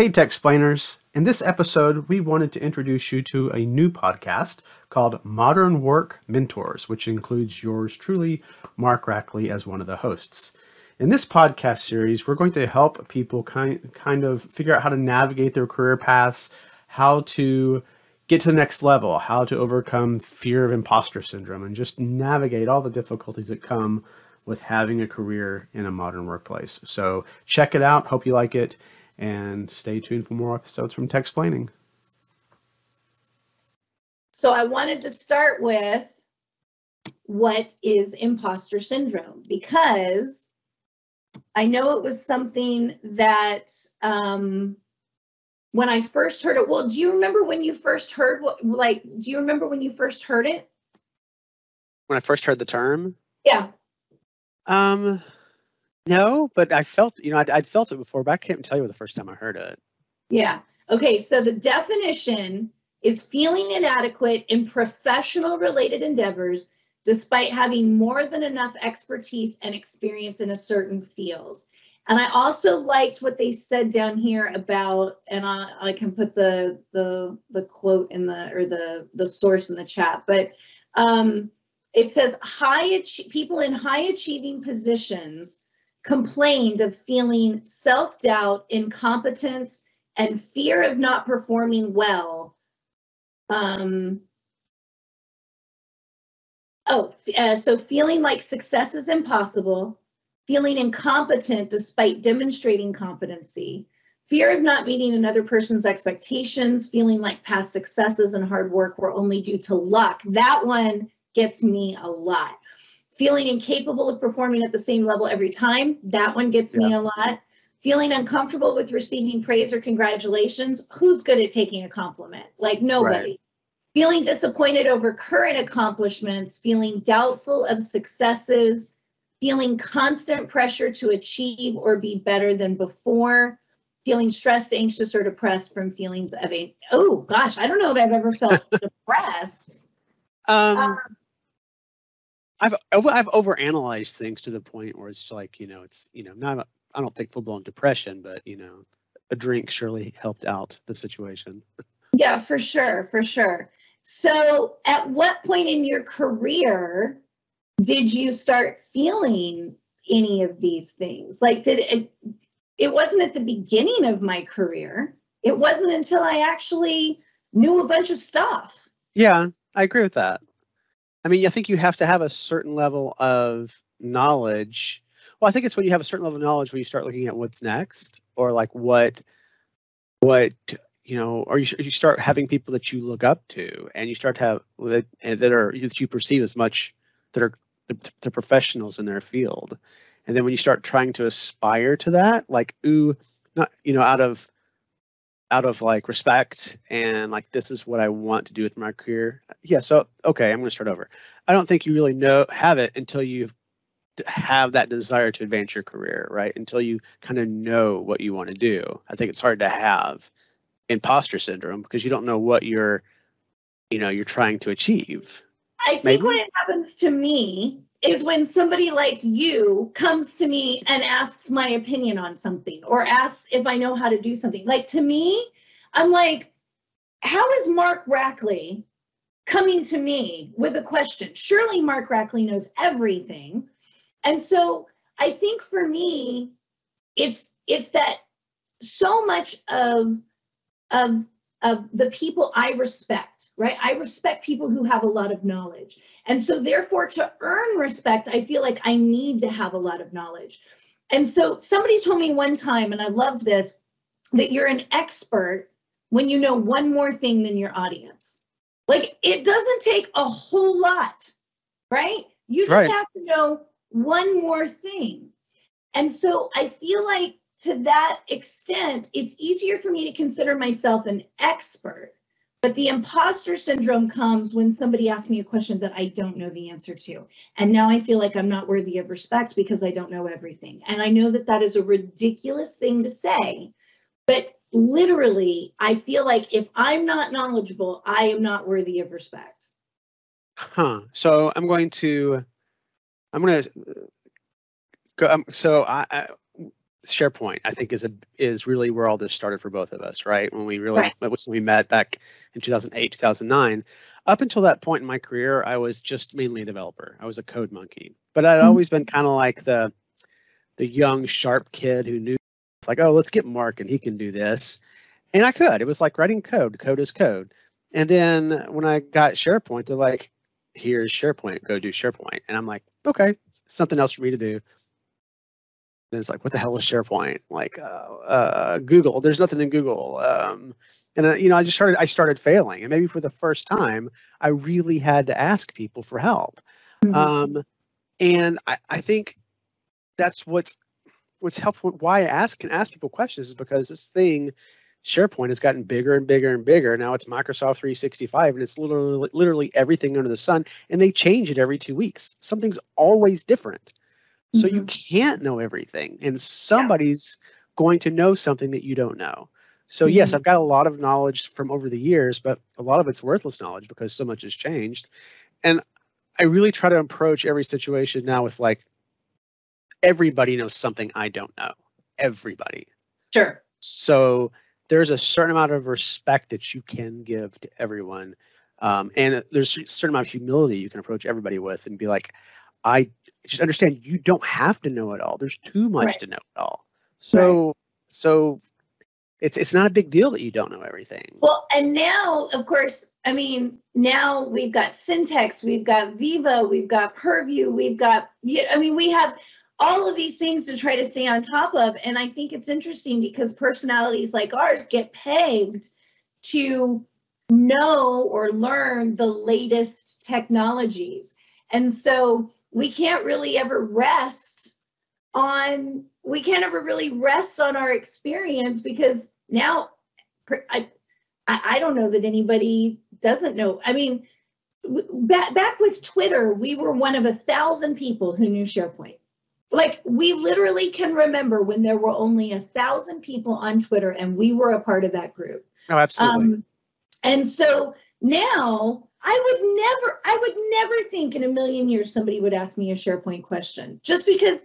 Hey, Tech Explainers. In this episode, we wanted to introduce you to a new podcast called Modern Work Mentors, which includes yours truly, Mark Rackley, as one of the hosts. In this podcast series, we're going to help people kind, kind of figure out how to navigate their career paths, how to get to the next level, how to overcome fear of imposter syndrome, and just navigate all the difficulties that come with having a career in a modern workplace. So check it out. Hope you like it and stay tuned for more episodes from Tech Explaining. So I wanted to start with what is imposter syndrome because I know it was something that um, when I first heard it. Well, do you remember when you first heard what? Like, do you remember when you first heard it? When I first heard the term? Yeah. Um, no, but I felt, you know, I'd, I'd felt it before, but I can't tell you the first time I heard it. Yeah. Okay. So the definition is feeling inadequate in professional related endeavors despite having more than enough expertise and experience in a certain field. And I also liked what they said down here about, and I, I can put the the the quote in the or the the source in the chat, but um, it says high people in high achieving positions complained of feeling self-doubt, incompetence, and fear of not performing well. Um, oh, uh, so feeling like success is impossible, feeling incompetent despite demonstrating competency, fear of not meeting another person's expectations, feeling like past successes and hard work were only due to luck. That one gets me a lot feeling incapable of performing at the same level every time. That one gets yeah. me a lot. Feeling uncomfortable with receiving praise or congratulations. Who's good at taking a compliment? Like nobody. Right. Feeling disappointed over current accomplishments, feeling doubtful of successes, feeling constant pressure to achieve or be better than before, feeling stressed, anxious, or depressed from feelings of a oh gosh, I don't know if I've ever felt depressed. Um, um, I've I've overanalyzed things to the point where it's like you know it's you know not I don't think full blown depression, but you know a drink surely helped out the situation. Yeah, for sure, for sure. So, at what point in your career did you start feeling any of these things? Like, did it? It wasn't at the beginning of my career. It wasn't until I actually knew a bunch of stuff. Yeah, I agree with that. I mean, I think you have to have a certain level of knowledge. Well, I think it's when you have a certain level of knowledge when you start looking at what's next, or like what, what you know, or you, you start having people that you look up to, and you start to have that, that are that you perceive as much that are the professionals in their field, and then when you start trying to aspire to that, like ooh, not you know, out of out of like respect and like this is what I want to do with my career. Yeah, so okay, I'm going to start over. I don't think you really know have it until you have that desire to advance your career, right? Until you kind of know what you want to do. I think it's hard to have imposter syndrome because you don't know what you're you know, you're trying to achieve. I think Maybe? when it happens to me is when somebody like you comes to me and asks my opinion on something or asks if I know how to do something. Like to me, I'm like, how is Mark Rackley coming to me with a question? Surely Mark Rackley knows everything. And so I think for me, it's it's that so much of of of the people I respect, right? I respect people who have a lot of knowledge. And so, therefore, to earn respect, I feel like I need to have a lot of knowledge. And so, somebody told me one time, and I loved this, that you're an expert when you know one more thing than your audience. Like, it doesn't take a whole lot, right? You just right. have to know one more thing. And so, I feel like to that extent, it's easier for me to consider myself an expert. But the imposter syndrome comes when somebody asks me a question that I don't know the answer to. And now I feel like I'm not worthy of respect because I don't know everything. And I know that that is a ridiculous thing to say. But literally, I feel like if I'm not knowledgeable, I am not worthy of respect. Huh. So I'm going to, I'm going to go. Um, so I, I SharePoint, I think, is a is really where all this started for both of us, right? When we really Right. when we met back in 2008, 2009. Up until that point in my career, I was just mainly a developer. I was a code monkey, but I'd Mhm. always been kind of like the the young sharp kid who knew like, oh, let's get Mark and he can do this, and I could. It was like writing code. Code is code. And then when I got SharePoint, they're like, here's SharePoint. Go do SharePoint, and I'm like, okay, something else for me to do. It's like, what the hell is SharePoint? Like, uh, uh, Google. There's nothing in Google. Um, and uh, you know, I just started. I started failing, and maybe for the first time, I really had to ask people for help. Mhm. Um, and I, I think that's what's what's helped. Why I ask can ask people questions is because this thing, SharePoint, has gotten bigger and bigger and bigger. Now it's Microsoft 365, and it's literally literally everything under the sun, and they change it every two weeks. Something's always different. So you can't know everything, and somebody's going to know something that you don't know. So yes, Mhm. I've got a lot of knowledge from over the years, but a lot of it's worthless knowledge because so much has changed. And I really try to approach every situation now with like everybody knows something I don't know. Everybody. Sure. So there's a certain amount of respect that you can give to everyone. Um, and there's a certain amount of humility you can approach everybody with and be like, I just understand you don't have to know it all. There's too much Right. to know it all. So so it's it's not a big deal that you don't know everything. Well, and now, of course, I mean, now we've got Syntex, we've got Viva, we've got Purview, we've got, yeah, I mean, we have all of these things to try to stay on top of. And I think it's interesting because personalities like ours get pegged to know or learn the latest technologies. And so we can't really ever rest on, we can't ever really rest on our experience because now I, I, don't know that anybody doesn't know. I mean, back, back with Twitter, we were one of a thousand people who knew SharePoint. Like we literally can remember when there were only a thousand people on Twitter and we were a part of that group. No, absolutely. Um, and so now I would never, I would never think in a million years somebody would ask me a SharePoint question just because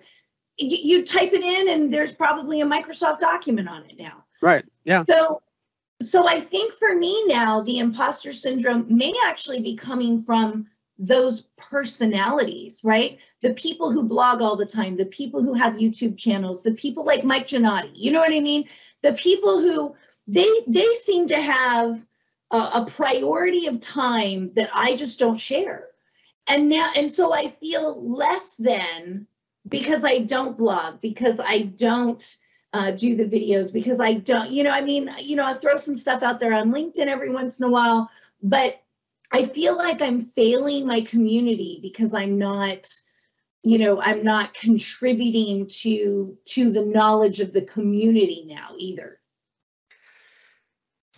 y- you type it in and there's probably a Microsoft document on it now. right. Yeah. So, so I think for me now, the imposter syndrome may actually be coming from those personalities, right? The people who blog all the time, the people who have YouTube channels, the people like Mike Gennady, you know what I mean? The people who they they seem to have a, priority of time that I just don't share. And now, and so I feel less than because I don't blog, because I don't uh, do the videos because I don't, you know, I mean, you know, I throw some stuff out there on LinkedIn every once in a while, but I feel like I'm failing my community because I'm not, you know, I'm not contributing to to the knowledge of the community now either.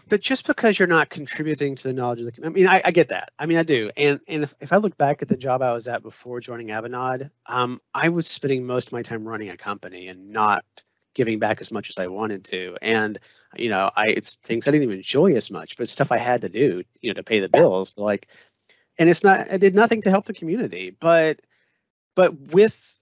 But just because you're not contributing to the knowledge of the community, i mean i, I get that. I mean i do. And and if, if i look back at the job i was at before joining avanade um, i was spending most of my time running a company and not giving back as much as i wanted to. And you know i it's things i didn't even enjoy as much but stuff i had to do you know to pay the bills to like and it's not i did nothing to help the community but but with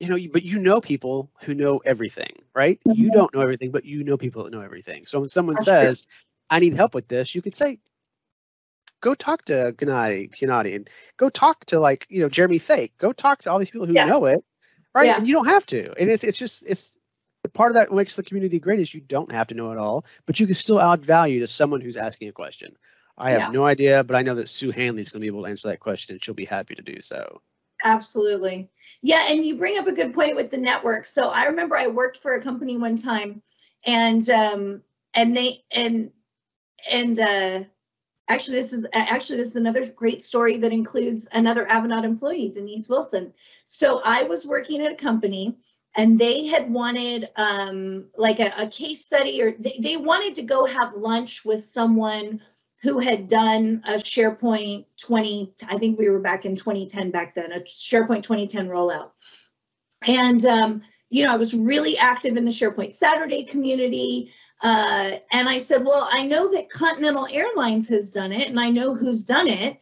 you know, but you know people who know everything, right? You Mhm. don't know everything, but you know people that know everything. So when someone says, "I need help with this," you can say, "Go talk to Gennady, Gennady, and go talk to like you know Jeremy Thake. Go talk to all these people who Yeah. know it, right? Yeah. And you don't have to. And it's it's just it's part of that makes the community great is you don't have to know it all, but you can still add value to someone who's asking a question. I have Yeah. no idea, but I know that Sue Hanley is going to be able to answer that question, and she'll be happy to do so. Absolutely. Yeah, and you bring up a good point with the network. So I remember I worked for a company one time and um and they and and uh actually this is actually this is another great story that includes another Avanade employee, Denise Wilson. So I was working at a company and they had wanted um like a, a case study or they, they wanted to go have lunch with someone who had done a SharePoint 20, I think we were back in 2010 back then, a SharePoint 2010 rollout. And, um, you know, I was really active in the SharePoint Saturday community. Uh, and I said, well, I know that Continental Airlines has done it and I know who's done it.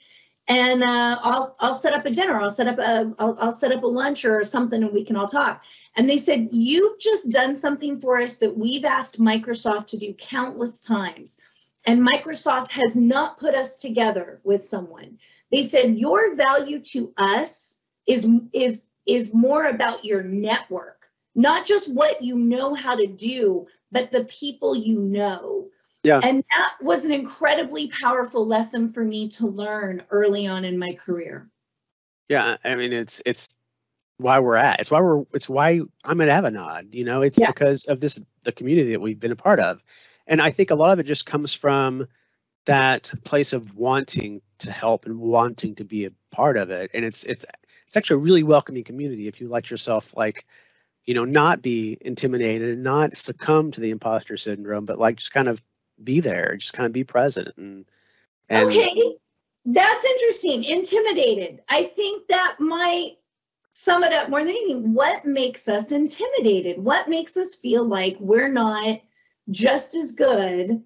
And uh, I'll, I'll set up a dinner. I'll set up a, I'll, I'll set up a lunch or something and we can all talk. And they said, You've just done something for us that we've asked Microsoft to do countless times. And Microsoft has not put us together with someone. They said, Your value to us is, is, is more about your network, not just what you know how to do, but the people you know. Yeah. And that was an incredibly powerful lesson for me to learn early on in my career. Yeah, I mean it's it's why we're at. It's why we're it's why I'm at Avanade. You know, it's Yeah. because of this the community that we've been a part of. And I think a lot of it just comes from that place of wanting to help and wanting to be a part of it. And it's it's it's actually a really welcoming community if you let yourself like, you know, not be intimidated and not succumb to the imposter syndrome, but like just kind of be there, just kind of be present and and okay, that's interesting. Intimidated. I think that might sum it up more than anything. What makes us intimidated? What makes us feel like we're not just as good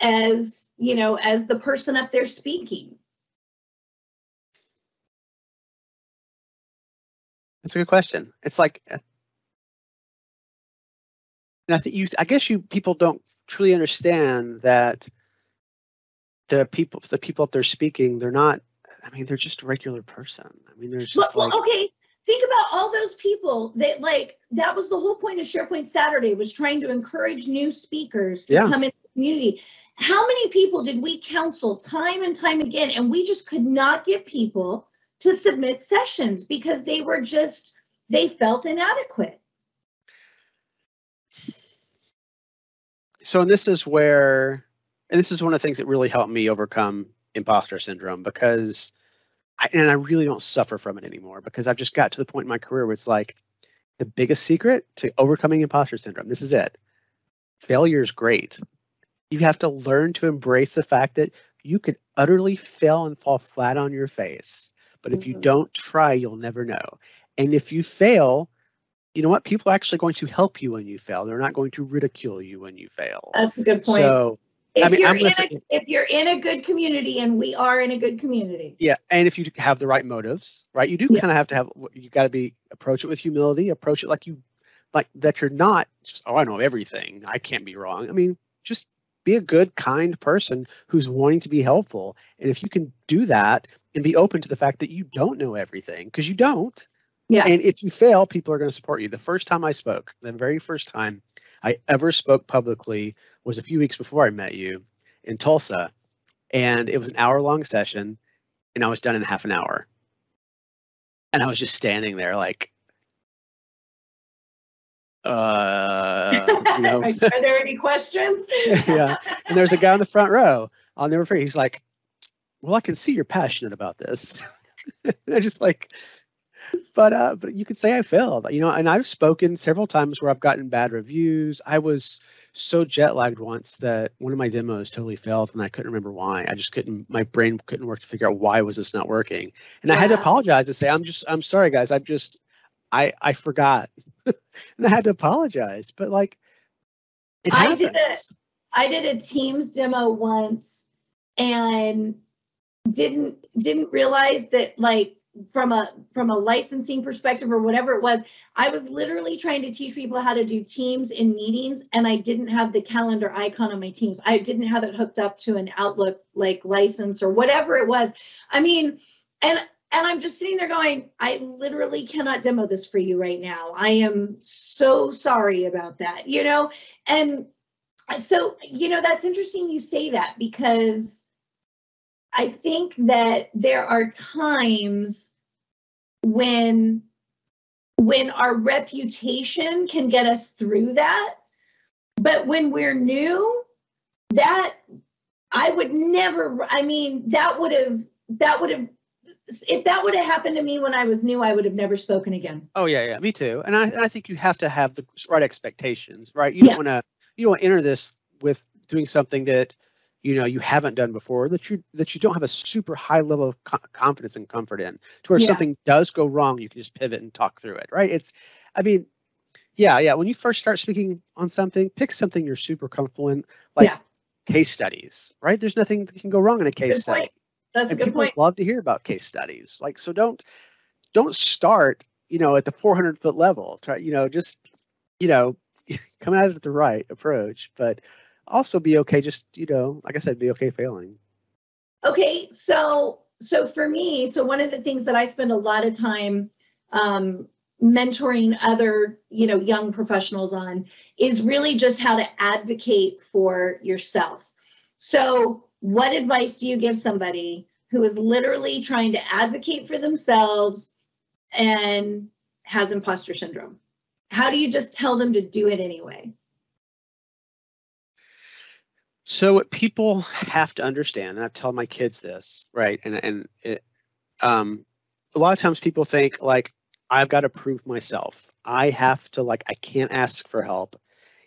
as, you know, as the person up there speaking? That's a good question. It's like, uh, and I think you, I guess you people don't truly understand that the people, the people up there speaking, they're not. I mean, they're just a regular person. I mean, there's Well, just well, like, okay, think about all those people that like that was the whole point of SharePoint Saturday was trying to encourage new speakers to Yeah. come into the community. How many people did we counsel time and time again, and we just could not get people to submit sessions because they were just they felt inadequate. so this is where, and this is one of the things that really helped me overcome imposter syndrome because, I, and I really don't suffer from it anymore because I've just got to the point in my career where it's like, the biggest secret to overcoming imposter syndrome. This is it. Failure is great. You have to learn to embrace the fact that you could utterly fail and fall flat on your face. But if you Mhm. don't try, you'll never know. And if you fail, you know what? People are actually going to help you when you fail. They're not going to ridicule you when you fail. That's a good point. So if, I mean, you're I'm in a, if you're in a good community, and we are in a good community, yeah, and if you have the right motives, right? You do Yeah. kind of have to have. You got to be approach it with humility. Approach it like you, like that. You're not just oh I know everything. I can't be wrong. I mean, just be a good, kind person who's wanting to be helpful. And if you can do that and be open to the fact that you don't know everything, because you don't. Yeah. And if you fail, people are going to support you. The first time I spoke, the very first time I ever spoke publicly was a few weeks before I met you in Tulsa. And it was an hour long session and I was done in half an hour. And I was just standing there like, uh, you know, are there any questions? yeah. And there's a guy in the front row. I'll never forget. He's like, "Well, I can see you're passionate about this." and I just like, but uh, but you could say I failed, you know. And I've spoken several times where I've gotten bad reviews. I was so jet lagged once that one of my demos totally failed, and I couldn't remember why. I just couldn't. My brain couldn't work to figure out why was this not working. And I had to apologize and say, "I'm just, I'm sorry, guys. I'm just, I, I forgot." and I had to apologize. But like, it I happens. did it. I did a Teams demo once and didn't didn't realize that like from a from a licensing perspective or whatever it was, I was literally trying to teach people how to do Teams in meetings and I didn't have the calendar icon on my Teams. I didn't have it hooked up to an Outlook like license or whatever it was. I mean, and and I'm just sitting there going, I literally cannot demo this for you right now. I am so sorry about that, you know? And so, you know, that's interesting you say that because I think that there are times when when our reputation can get us through that. But when we're new, that I would never I mean, that would have that would have if that would have happened to me when I was new, I would have never spoken again. Oh yeah, yeah, me too. And I, and I think you have to have the right expectations, right? You Yeah. don't want to you don't want to enter this with doing something that you know you haven't done before that you that you don't have a super high level of co- confidence and comfort in. To where Yeah. something does go wrong, you can just pivot and talk through it, right? It's, I mean, yeah, yeah. When you first start speaking on something, pick something you're super comfortable in, like Yeah. case studies, right? There's nothing that can go wrong in a case Good study point. That's a and good people point. love to hear about case studies like so don't don't start you know, at the 400 foot level. Try, you know, just, you know, come at it the right approach, but also be okay. Just, you know, like I said, be okay failing. Okay, so so for me, so one of the things that I spend a lot of time um, mentoring other, you know, young professionals on is really just how to advocate for yourself. So, what advice do you give somebody who is literally trying to advocate for themselves and has imposter syndrome? How do you just tell them to do it anyway? So what people have to understand, and I tell my kids this, right? And and it, um, a lot of times people think like I've got to prove myself. I have to like I can't ask for help.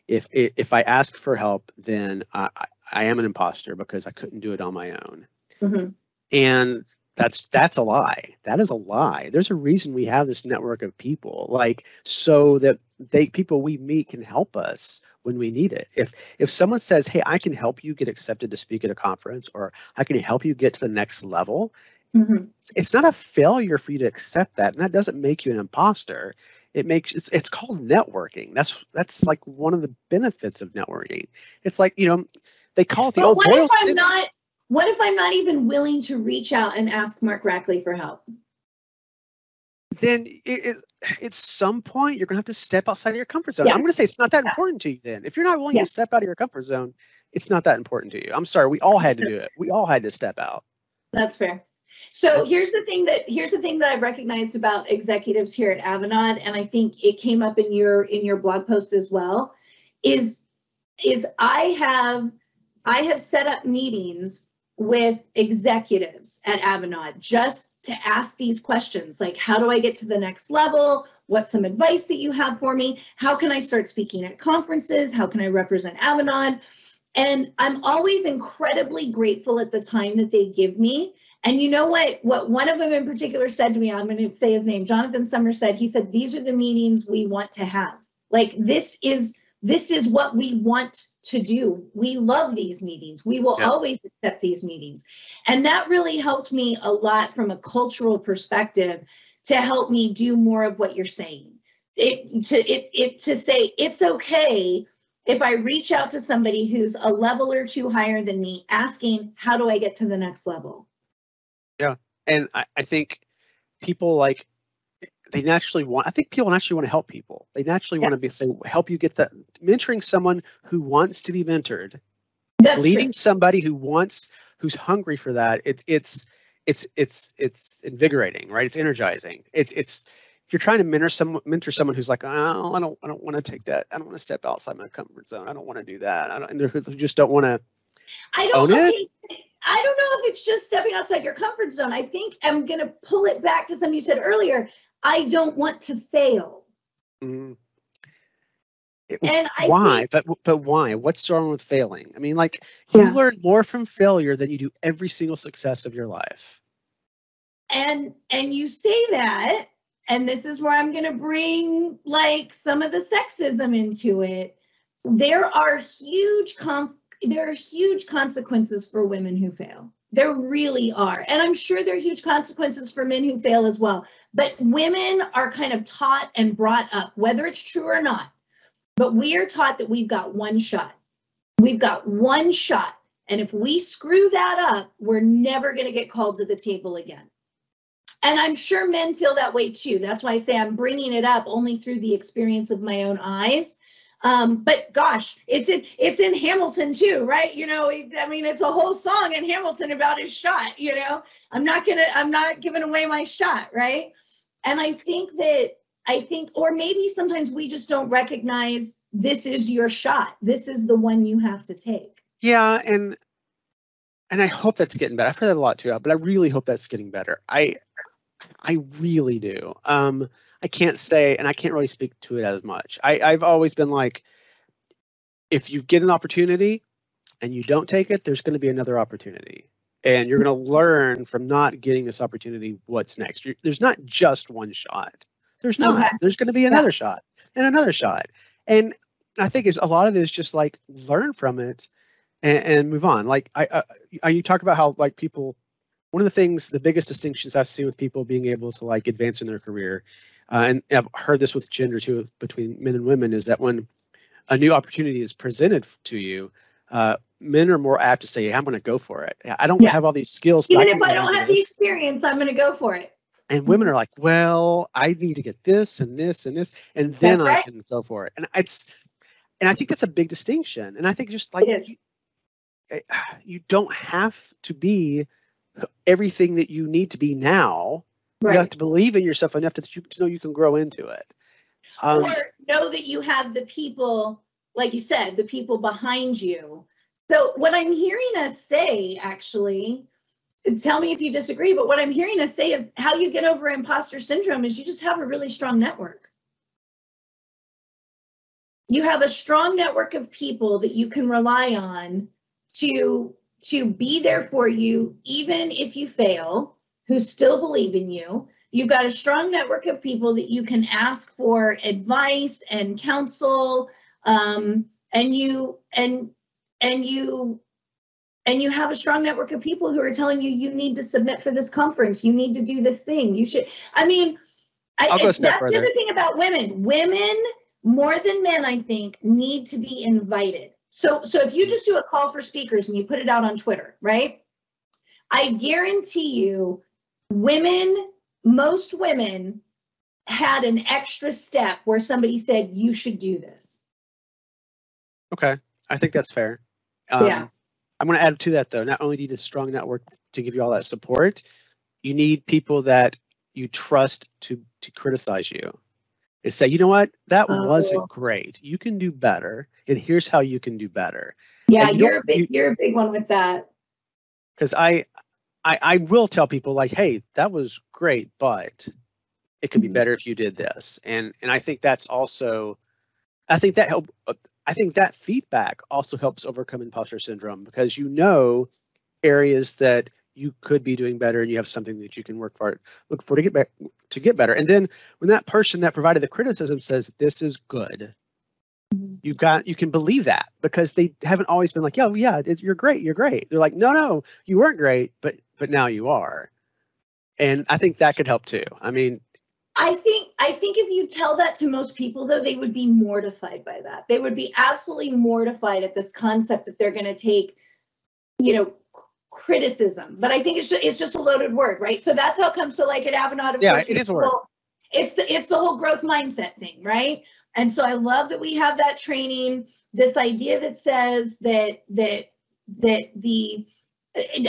If if I ask for help, then I I am an imposter because I couldn't do it on my own. Mm-hmm. And that's that's a lie. That is a lie. There's a reason we have this network of people like so that they people we meet can help us when we need it. If if someone says hey i can help you get accepted to speak at a conference or i can help you get to the next level mm-hmm. it's not a failure for you to accept that and that doesn't make you an imposter. It makes it's, it's called networking. That's that's like one of the benefits of networking. It's like you know they call it the but old what if i'm not what if I'm not even willing to reach out and ask Mark Rackley for help? Then it, it, at some point you're going to have to step outside of your comfort zone. Yeah. I'm going to say it's not that yeah. important to you then. If you're not willing yeah. to step out of your comfort zone, it's not that important to you. I'm sorry, we all had to do it. We all had to step out. That's fair. So here's the thing that here's the thing that I've recognized about executives here at Avanade, and I think it came up in your in your blog post as well, is is I have I have set up meetings with executives at Avanade just to ask these questions like how do I get to the next level? What's some advice that you have for me? How can I start speaking at conferences? How can I represent Avanade? And I'm always incredibly grateful at the time that they give me. And you know what? What one of them in particular said to me, I'm going to say his name, Jonathan Summer said, he said, These are the meetings we want to have. Like, this is this is what we want to do. We love these meetings. We will yeah. always accept these meetings. And that really helped me a lot from a cultural perspective to help me do more of what you're saying. It to it it to say it's okay if I reach out to somebody who's a level or two higher than me, asking, how do I get to the next level? Yeah. And I, I think people like they naturally want i think people naturally want to help people they naturally yeah. want to be say help you get that mentoring someone who wants to be mentored That's leading true. somebody who wants who's hungry for that it's it's it's it's it's invigorating right it's energizing it's it's if you're trying to mentor someone mentor someone who's like oh, i don't i don't want to take that i don't want to step outside my comfort zone i don't want to do that I don't, and they just don't want to i don't own it I don't know if it's just stepping outside your comfort zone. I think I'm going to pull it back to something you said earlier. I don't want to fail. Mm. and why? Think, but but why? What's wrong with failing? I mean, like you yeah. learn more from failure than you do every single success of your life. And and you say that, and this is where I'm going to bring like some of the sexism into it. There are huge comp- there are huge consequences for women who fail. There really are. And I'm sure there are huge consequences for men who fail as well. But women are kind of taught and brought up, whether it's true or not, but we are taught that we've got one shot. We've got one shot. And if we screw that up, we're never going to get called to the table again. And I'm sure men feel that way too. That's why I say I'm bringing it up only through the experience of my own eyes um, but gosh, it's in it's in Hamilton too, right? You know, I mean, it's a whole song in Hamilton about his shot. You know, I'm not gonna I'm not giving away my shot, right? And I think that I think, or maybe sometimes we just don't recognize this is your shot. This is the one you have to take. Yeah, and and I hope that's getting better. I've heard that a lot too, but I really hope that's getting better. I I really do. Um, I can't say, and I can't really speak to it as much. I, I've always been like, if you get an opportunity and you don't take it, there's going to be another opportunity. And you're going to learn from not getting this opportunity what's next. You're, there's not just one shot. There's not. Okay. There's going to be another yeah. shot and another shot. And I think is a lot of it is just like learn from it and, and move on. Like I, I, you talk about how like people, one of the things, the biggest distinctions I've seen with people being able to like advance in their career uh, and I've heard this with gender too, between men and women, is that when a new opportunity is presented to you, uh, men are more apt to say, "I'm going to go for it." I don't Yeah. have all these skills, but Even if I do don't have the experience, I'm going to go for it. And women are like, "Well, I need to get this and this and this, and then I can go for it." And it's, and I think that's a big distinction. And I think just like you, eh, you don't have to be everything that you need to be now. You have to believe in yourself enough to, to know you can grow into it. Um, or know that you have the people, like you said, the people behind you. So what I'm hearing us say, actually, tell me if you disagree, but what I'm hearing us say is how you get over imposter syndrome is you just have a really strong network. You have a strong network of people that you can rely on to to be there for you even if you fail, who still believe in you. You've got a strong network of people that you can ask for advice and counsel, um, and you and and you and you have a strong network of people who are telling you you need to submit for this conference, you need to do this thing, you should. I mean, I, I'll go step that's the other thing about women. Women more than men, I think, need to be invited. So so if you just do a call for speakers and you put it out on Twitter, right? I guarantee you, women, most women had an extra step where somebody said, you should do this. Okay, I think that's fair. Um, Yeah. I'm going to add to that though. Not only do you need a strong network to give you all that support, you need people that you trust to to criticize you and say, you know what, that Oh. wasn't great. You can do better, and here's how you can do better. Yeah, And you're a big, you- you're a big one with that. Because I, I, I will tell people like, hey, that was great, but it could be Mhm. better if you did this. And and I think that's also, I think that help. uh, I think that feedback also helps overcome imposter syndrome because you know areas that you could be doing better and you have something that you can work for look for to get back to get better and then when that person that provided the criticism says this is good Mm-hmm. you've got you can believe that because they haven't always been like yeah yeah it, you're great you're great they're like no no you weren't great but but now you are and i think that could help too i mean I think I think if you tell that to most people though, they would be mortified by that. They would be absolutely mortified at this concept that they're going to take, you know, criticism. But I think it's just, it's just a loaded word, right? So that's how it comes to like at Avanade. Yeah, it's a word. It's the it's the whole growth mindset thing, right? And so I love that we have that training. This idea that says that that that the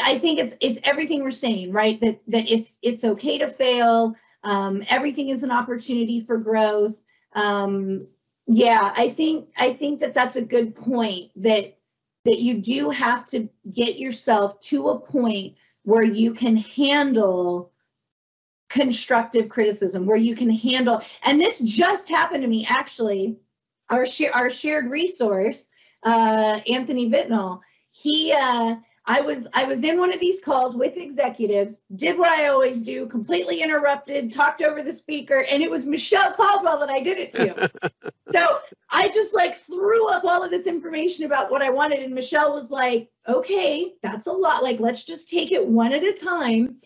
I think it's it's everything we're saying, right? That that it's it's okay to fail. Um, everything is an opportunity for growth. Um, yeah, I think I think that that's a good point. That that you do have to get yourself to a point where you can handle constructive criticism, where you can handle. And this just happened to me actually. Our share our shared resource, uh, Anthony Vitnall. He uh, I was I was in one of these calls with executives, did what I always do, completely interrupted, talked over the speaker, and it was Michelle Caldwell that I did it to. so I just like threw up all of this information about what I wanted, and Michelle was like, "Okay, that's a lot. Like, let's just take it one at a time."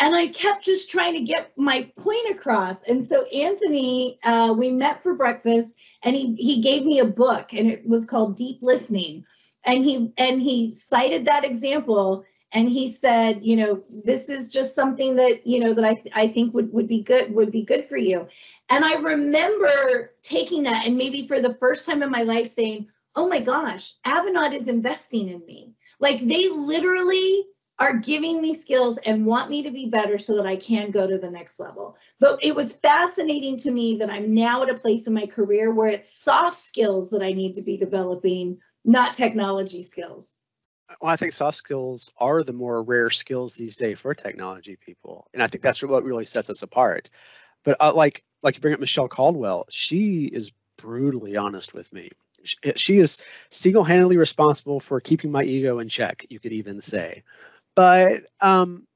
And I kept just trying to get my point across. And so Anthony, uh, we met for breakfast, and he he gave me a book, and it was called Deep Listening. And he and he cited that example and he said you know this is just something that you know that i i think would would be good would be good for you. And i remember taking that and maybe for the first time in my life saying oh my gosh avanade is investing in me. Like they literally are giving me skills and want me to be better so that I can go to the next level. But it was fascinating to me that I'm now at a place in my career where it's soft skills that I need to be developing not technology skills. Well, I think soft skills are the more rare skills these days for technology people, and I think that's what really sets us apart. But uh, like like you bring up Michelle Caldwell, she is brutally honest with me. She, she is single-handedly responsible for keeping my ego in check. You could even say, but um,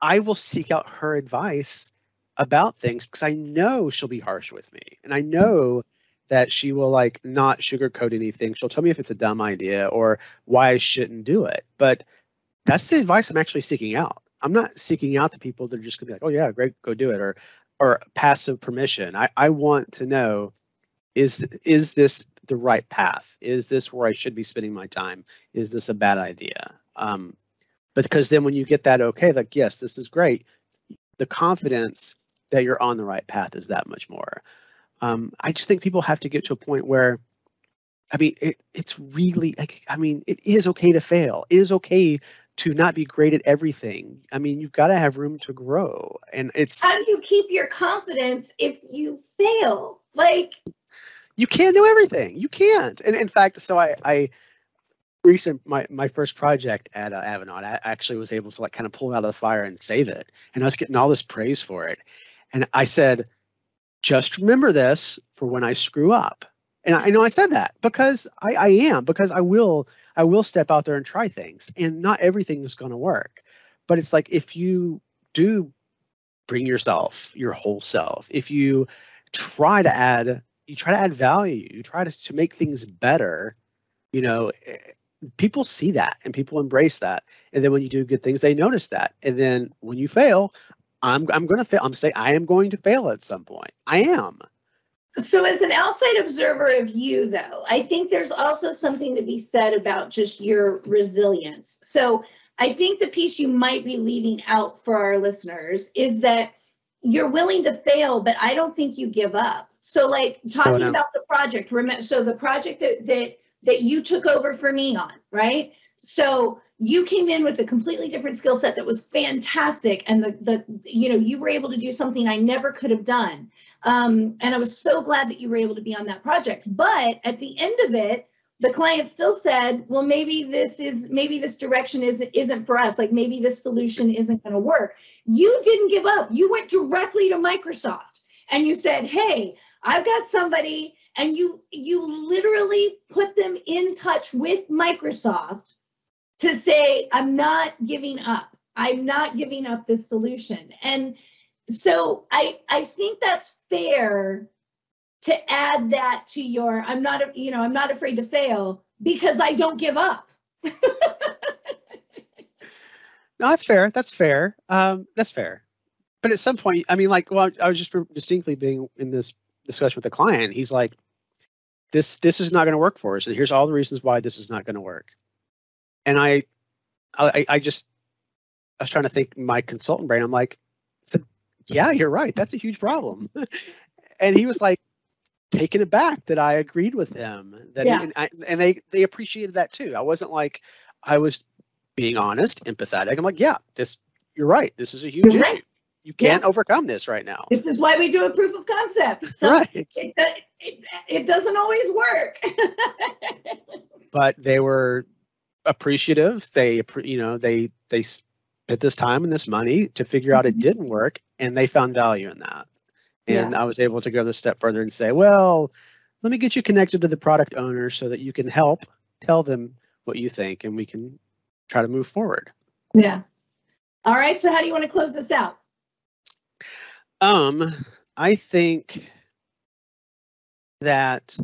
I will seek out her advice about things because I know she'll be harsh with me, and I know that she will like not sugarcoat anything. She'll tell me if it's a dumb idea or why I shouldn't do it. But that's the advice I'm actually seeking out. I'm not seeking out the people that are just gonna be like, oh yeah, great, go do it, or or passive permission. I, I want to know is is this the right path? Is this where I should be spending my time? Is this a bad idea? Um, because then when you get that okay, like yes, this is great, the confidence that you're on the right path is that much more. Um, I just think people have to get to a point where, I mean, it, it's really like, I mean, it is okay to fail. It is okay to not be great at everything. I mean, you've got to have room to grow, and it's. How do you keep your confidence if you fail? Like. You can't do everything. You can't. And in fact, so I, I recent my my first project at uh, I actually was able to like kind of pull it out of the fire and save it, and I was getting all this praise for it, and I said, just remember this for when I screw up. And I, I know I said that because I, I am because I will I will step out there and try things, and not everything is going to work, but it's like if you do bring yourself, your whole self, if you try to add you try to add value, you try to, to make things better, you know, eh, people see that and people embrace that. And then when you do good things, they notice that. And then when you fail, I'm I'm going to fail. I'm saying I am going to fail at some point. I am. So, as an outside observer of you, though, I think there's also something to be said about just your resilience. So, I think the piece you might be leaving out for our listeners is that you're willing to fail, but I don't think you give up. So, like oh, talking oh, no. about the project, remember, so the project that that that you took over for me on, right? So you came in with a completely different skill set that was fantastic and the the you know you were able to do something i never could have done. Um, and i was so glad that you were able to be on that project. But at the end of it the client still said well maybe this is maybe this direction isn't isn't for us. Like maybe this solution isn't going to work. You didn't give up. You went directly to microsoft and you said hey i've got somebody and you you literally put them in touch with microsoft to say, I'm not giving up. I'm not giving up this solution. And so I I think that's fair to add that to your I'm not you know I'm not afraid to fail because I don't give up. no, that's fair. That's fair. Um, that's fair. But at some point, I mean, like, well, I was just distinctly being in this discussion with the client. He's like, "This this is not going to work for us, and here's all the reasons why this is not going to work." and I, I, I just, I was trying to think my consultant brain. I'm like, said, yeah, you're right. That's a huge problem. and he was like, taken aback that I agreed with him. That yeah. and, I, and they they appreciated that too. I wasn't like I was being honest, empathetic. I'm like, yeah, this you're right. This is a huge issue. You can't yeah. overcome this right now. This is why we do a proof of concept. So right. It, it, it doesn't always work. but they were appreciative. They, you know, they they spent this time and this money to figure out it mm-hmm. didn't work, and they found value in that. And yeah. I was able to go the step further and say, well, let me get you connected to the product owner so that you can help tell them what you think, and we can try to move forward. Yeah. All right. So how do you want to close this out? Um, I think that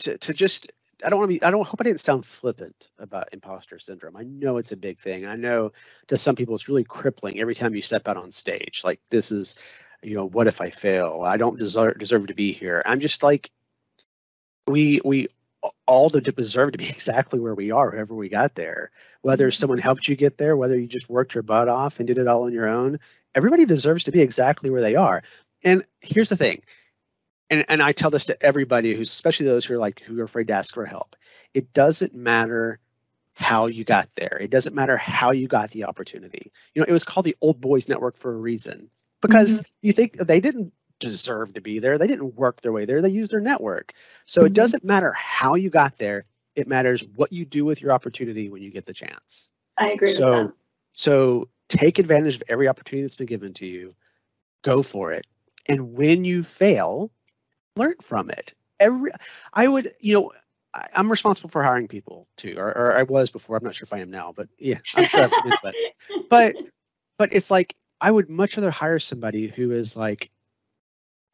to to just I don't want to be. I don't hope I didn't sound flippant about imposter syndrome. I know it's a big thing. I know to some people it's really crippling every time you step out on stage. Like this is, you know, what if I fail? I don't deserve deserve to be here. I'm just like, we we all deserve to be exactly where we are, wherever we got there. Whether mm-hmm. someone helped you get there, whether you just worked your butt off and did it all on your own, everybody deserves to be exactly where they are. And here's the thing and, and I tell this to everybody who's especially those who are like who are afraid to ask for help. It doesn't matter how you got there. It doesn't matter how you got the opportunity. You know, it was called the Old Boys Network for a reason because mm-hmm. you think they didn't deserve to be there. They didn't work their way there. They used their network. So mm-hmm. it doesn't matter how you got there. It matters what you do with your opportunity when you get the chance. I agree. So, so take advantage of every opportunity that's been given to you. Go for it. And when you fail, learn from it. Every, I would, you know, I, am responsible for hiring people too, or, or, I was before. I'm not sure if I am now, but yeah, I'm sure I've seen it. But, but it's like I would much rather hire somebody who is like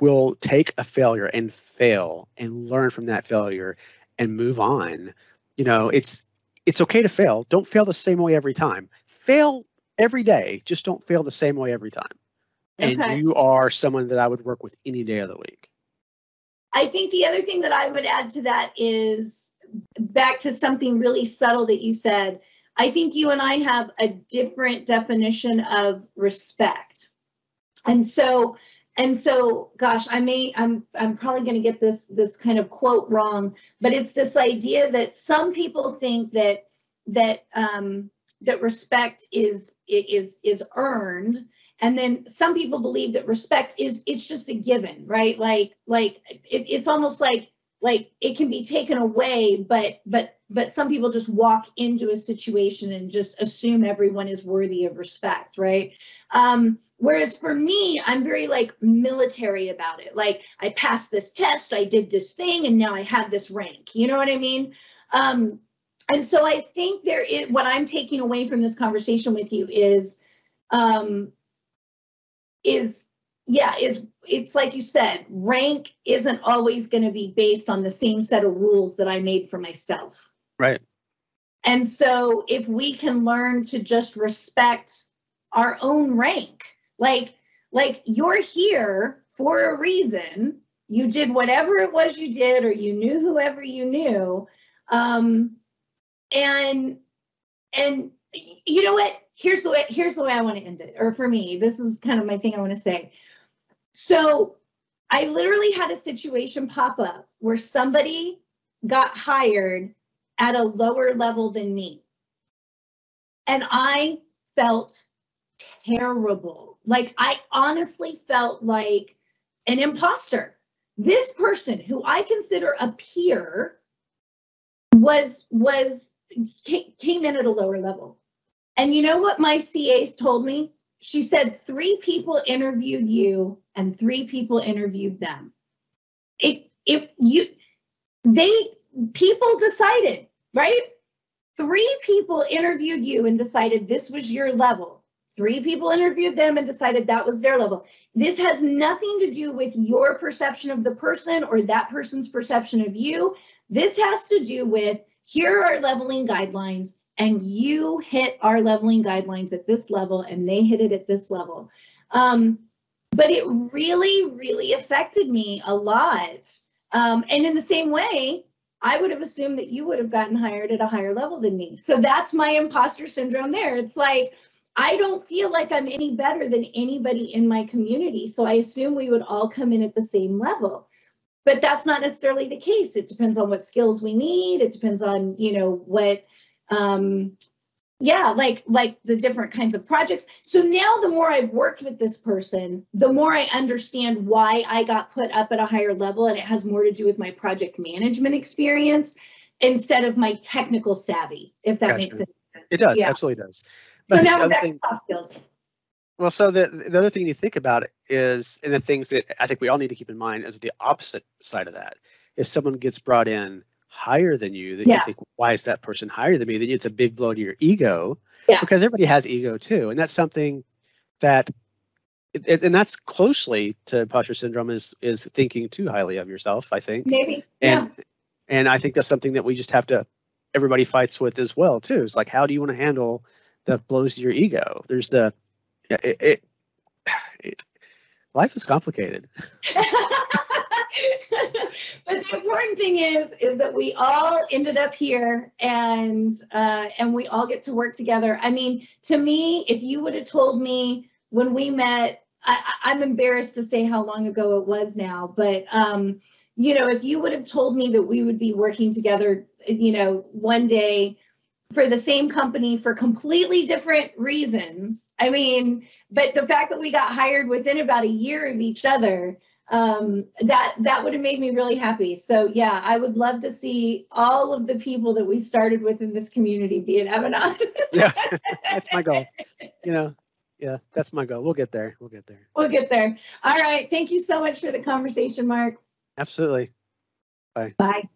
will take a failure and fail and learn from that failure and move on. You know, it's it's okay to fail. Don't fail the same way every time. Fail every day. Just don't fail the same way every time. and Okay. you are someone that I would work with any day of the week. I think the other thing that I would add to that is back to something really subtle that you said. I think you and I have a different definition of respect. And so and so gosh, I may I'm I'm probably going to get this this kind of quote wrong, but it's this idea that some people think that that um that respect is is is earned. And then some people believe that respect is it's just a given right? Like like it, it's almost like like it can be taken away but but but some people just walk into a situation and just assume everyone is worthy of respect right? Um whereas for me i'm very like military about it. Like i passed this test i did this thing and now i have this rank. You know what i mean? Um and so i think there is what i'm taking away from this conversation with you is um is yeah is it's like you said rank isn't always going to be based on the same set of rules that i made for myself. Right. and so if we can learn to just respect our own rank like like you're here for a reason. You did whatever it was you did or you knew whoever you knew. Um and and you know what? Here's the way here's the way i want to end it or for me this is kind of my thing i want to say. So i literally had a situation pop up where somebody got hired at a lower level than me. And i felt terrible. Like i honestly felt like an imposter. This person who i consider a peer was was came in at a lower level and you know what my CAs told me? She said three people interviewed you and three people interviewed them. It if you they people decided, right? Three people interviewed you and decided this was your level. Three people interviewed them and decided that was their level. This has nothing to do with your perception of the person or that person's perception of you. This has to do with here are leveling guidelines and you hit our leveling guidelines at this level and they hit it at this level. Um, but it really, really affected me a lot. Um, and in the same way, I would have assumed that you would have gotten hired at a higher level than me. So that's my imposter syndrome there. It's like, I don't feel like I'm any better than anybody in my community. So I assume we would all come in at the same level. But that's not necessarily the case. It depends on what skills we need. It depends on, you know, what um yeah like like the different kinds of projects so now the more i've worked with this person the more i understand why i got put up at a higher level and it has more to do with my project management experience instead of my technical savvy if that makes Gotcha. sense It does, Yeah. absolutely does. so But now the we're back thing, to soft skills well, so the the other thing you think about is, and the things that I think we all need to keep in mind is the opposite side of that. If someone gets brought in higher than you, then Yeah. you think, why is that person higher than me? Then it's a big blow to your ego, Yeah. because everybody has ego too, and that's something that, it- and that's closely to imposter syndrome is is thinking too highly of yourself. I think, maybe yeah and and I think that's something that we just have to everybody fights with as well too. It's like how do you want to handle the blows to your ego? There's the yeah, it, it, it life is complicated. but the important thing is is that we all ended up here and uh, and we all get to work together i mean to me if you would have told me when we met I, i'm embarrassed to say how long ago it was now but um, you know if you would have told me that we would be working together you know one day for the same company for completely different reasons i mean but the fact that we got hired within about a year of each other um, that that would have made me really happy. So yeah, I would love to see all of the people that we started with in this community be at Avanade. Yeah, that's my goal. You know, yeah, that's my goal. We'll get there. We'll get there. we'll get there. All right. Thank you so much for the conversation, Mark. Absolutely. Bye. Bye.